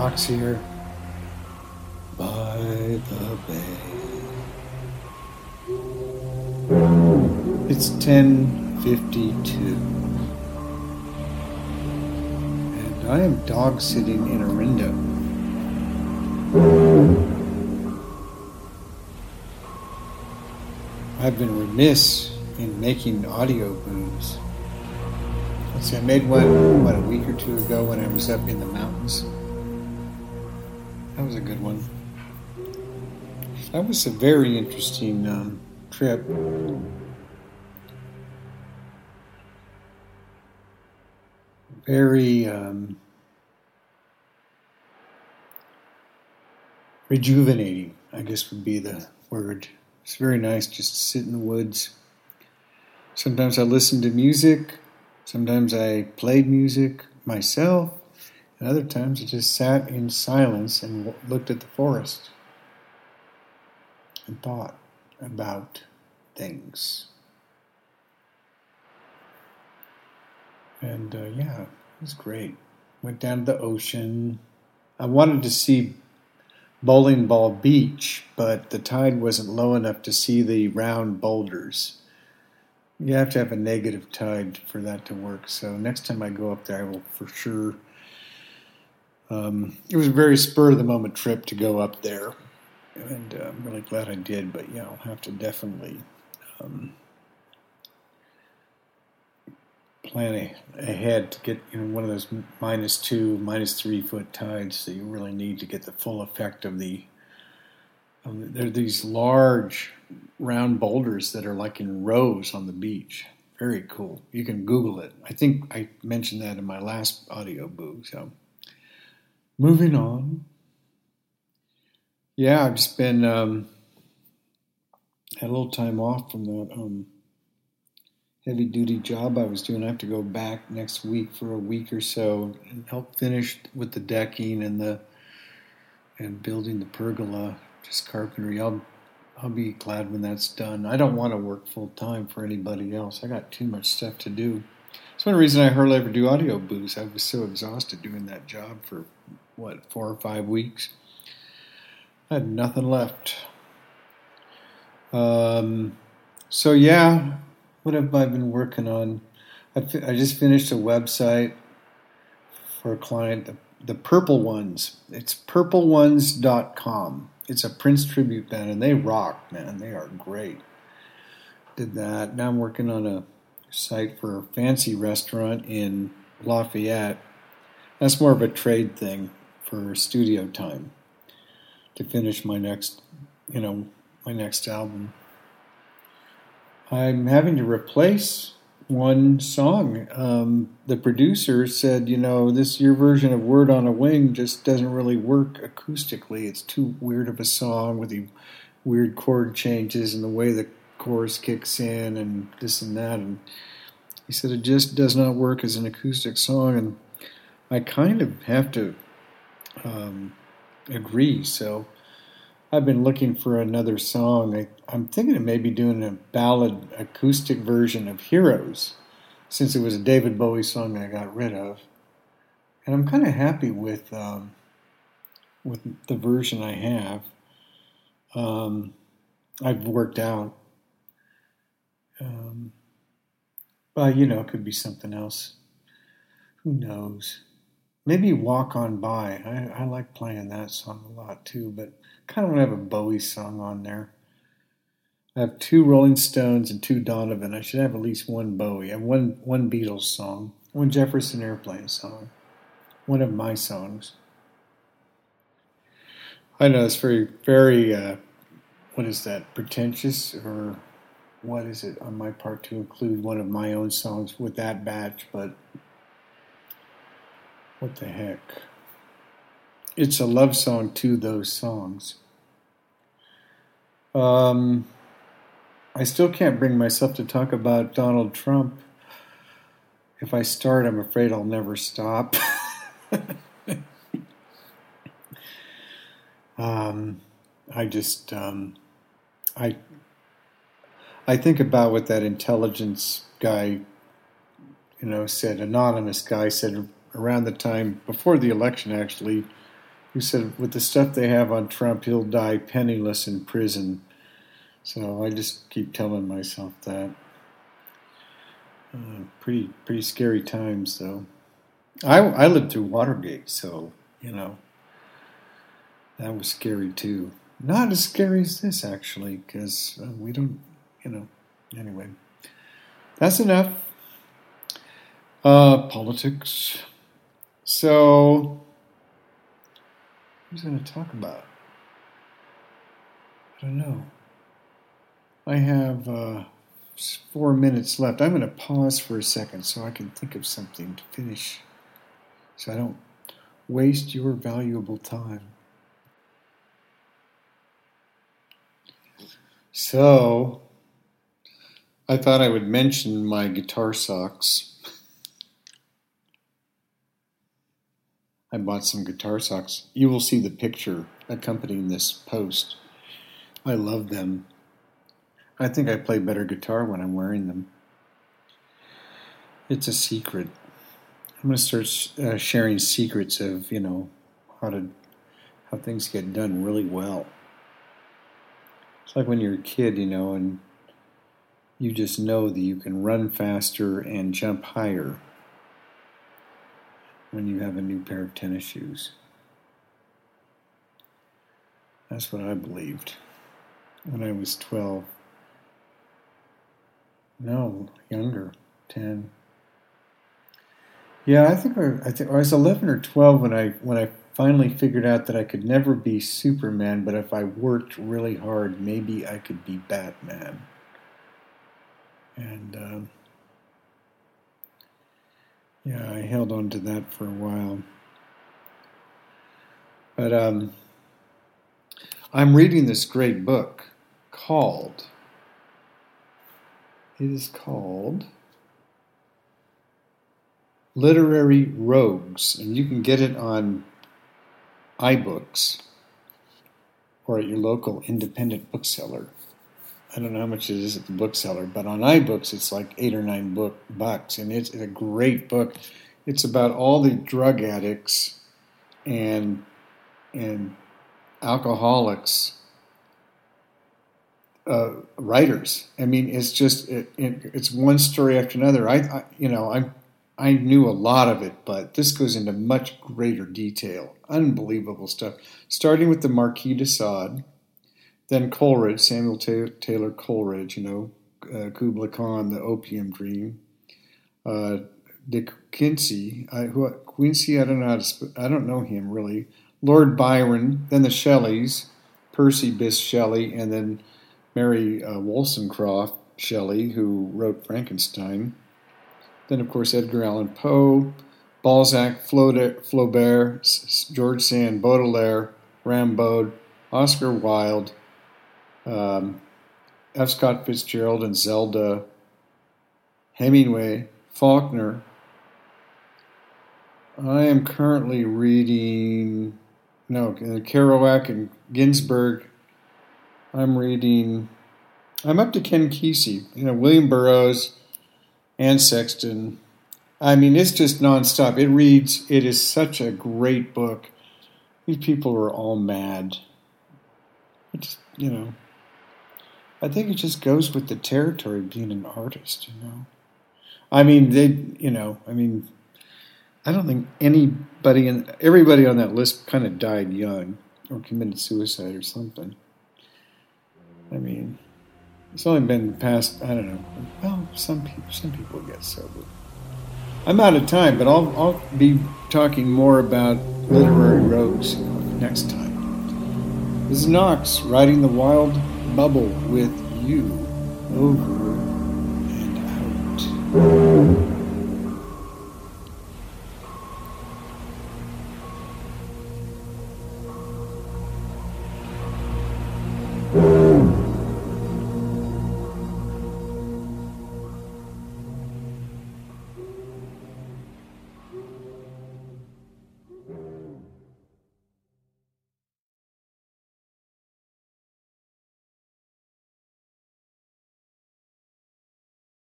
Cox here by the bay. It's 10:52. And I am dog sitting in Orinda. I've been remiss in making audio. Let's see, I made one, what, a week or two ago when I was up in the mountains. That was a good one. That was a very interesting um, trip. Very um, rejuvenating, I guess would be the word. It's very nice just to sit in the woods. Sometimes I listened to music, sometimes I played music myself, and other times I just sat in silence and looked at the forest and thought about things. And uh, yeah, it was great. Went down to the ocean. I wanted to see Bowling Ball Beach, but the tide wasn't low enough to see the round boulders. You have to have a negative tide for that to work. So next time I go up there, I will for sure. Um, it was a very spur of the moment trip to go up there, and uh, I'm really glad I did. But yeah, I'll have to definitely um, plan ahead to get you know one of those minus two, minus three foot tides that you really need to get the full effect of the. Um, there are these large round boulders that are like in rows on the beach. Very cool. You can Google it. I think I mentioned that in my last audio boo. So, moving on. Yeah, I've just been um, had a little time off from that um, heavy duty job I was doing. I have to go back next week for a week or so and help finish with the decking and the and building the pergola, just carpentry. I'll I'll be glad when that's done. I don't want to work full time for anybody else. I got too much stuff to do. It's one reason I hardly ever do audio boos. I was so exhausted doing that job for what four or five weeks. I had nothing left. Um, so yeah, what have I been working on? I, I just finished a website for a client, the, the Purple Ones. It's purpleones.com. It's a Prince tribute band, and they rock, man. They are great. Did that. Now I'm working on a site for a fancy restaurant in Lafayette. That's more of a trade thing for studio time to finish my next, you know, my next album. I'm having to replace one song. Um, the producer said, you know, this your version of "Word on a Wing" just doesn't really work acoustically. It's too weird of a song with the weird chord changes and the way the chorus kicks in and this and that. And he said it just does not work as an acoustic song. And I kind of have to um, agree. So I've been looking for another song. I, am thinking of maybe doing a ballad acoustic version of Heroes, since it was a David Bowie song I got rid of. And I'm kind of happy with um, with the version I have. Um, I've worked out. Um, but you know, it could be something else. Who knows? Maybe Walk On By. I, I like playing that song a lot too, but kind of want to have a Bowie song on there. I have two Rolling Stones and two Donovan. I should have at least one Bowie. Have one one Beatles song, one Jefferson Airplane song, one of my songs. I know it's very very uh, what is that pretentious or what is it on my part to include one of my own songs with that batch, but what the heck? It's a love song to those songs. Um, I still can't bring myself to talk about Donald Trump. If I start, I'm afraid I'll never stop. um, I just, um, I, I think about what that intelligence guy, you know, said. Anonymous guy said around the time before the election, actually, who said, with the stuff they have on Trump, he'll die penniless in prison. So I just keep telling myself that. Uh, pretty pretty scary times though. I I lived through Watergate, so you know that was scary too. Not as scary as this actually, because uh, we don't, you know. Anyway, that's enough. Uh, politics. So, who's going to talk about? I don't know. I have. Uh, four minutes left. I'm going to pause for a second so I can think of something to finish so I don't waste your valuable time. So, I thought I would mention my guitar socks. I bought some guitar socks. You will see the picture accompanying this post. I love them. I think I play better guitar when I'm wearing them. It's a secret. I'm going to start uh, sharing secrets of, you know, how to how things get done really well. It's like when you're a kid, you know, and you just know that you can run faster and jump higher when you have a new pair of tennis shoes. That's what I believed when I was 12. No, younger, ten. Yeah, I think I, I think I was eleven or twelve when I when I finally figured out that I could never be Superman, but if I worked really hard, maybe I could be Batman. And um, yeah, I held on to that for a while. But um, I'm reading this great book called it is called Literary Rogues, and you can get it on iBooks or at your local independent bookseller. I don't know how much it is at the bookseller, but on iBooks it's like eight or nine book bucks, and it's a great book. It's about all the drug addicts and and alcoholics uh, writers. I mean, it's just it, it, it's one story after another. I, I, you know I I knew a lot of it, but this goes into much greater detail. Unbelievable stuff. Starting with the Marquis de Sade, then Coleridge, Samuel Taylor Coleridge. You know, uh, Kubla Khan, the Opium Dream. Uh, De Quincey, I, who, Quincy, I don't know how to, sp- I don't know him really. Lord Byron, then the Shelleys, Percy Bysshe Shelley, and then Mary uh, Wollstonecraft Shelley, who wrote Frankenstein. Then, of course, Edgar Allan Poe, Balzac, Flaubert, George Sand, Baudelaire, Rimbaud, Oscar Wilde, um, F. Scott Fitzgerald and Zelda, Hemingway, Faulkner. I am currently reading, no, Kerouac and Ginsberg I'm reading. I'm up to Ken Kesey. You know, William Burroughs, Anne Sexton. I mean, it's just nonstop. It reads. It is such a great book. These people are all mad. It's you know. I think it just goes with the territory of being an artist. You know. I mean, they. You know. I mean. I don't think anybody and everybody on that list kind of died young or committed suicide or something. I mean, it's only been past, I don't know, well, some people, some people get sober. I'm out of time, but I'll, I'll be talking more about literary rogues next time. This is Knox riding the wild bubble with you over and out.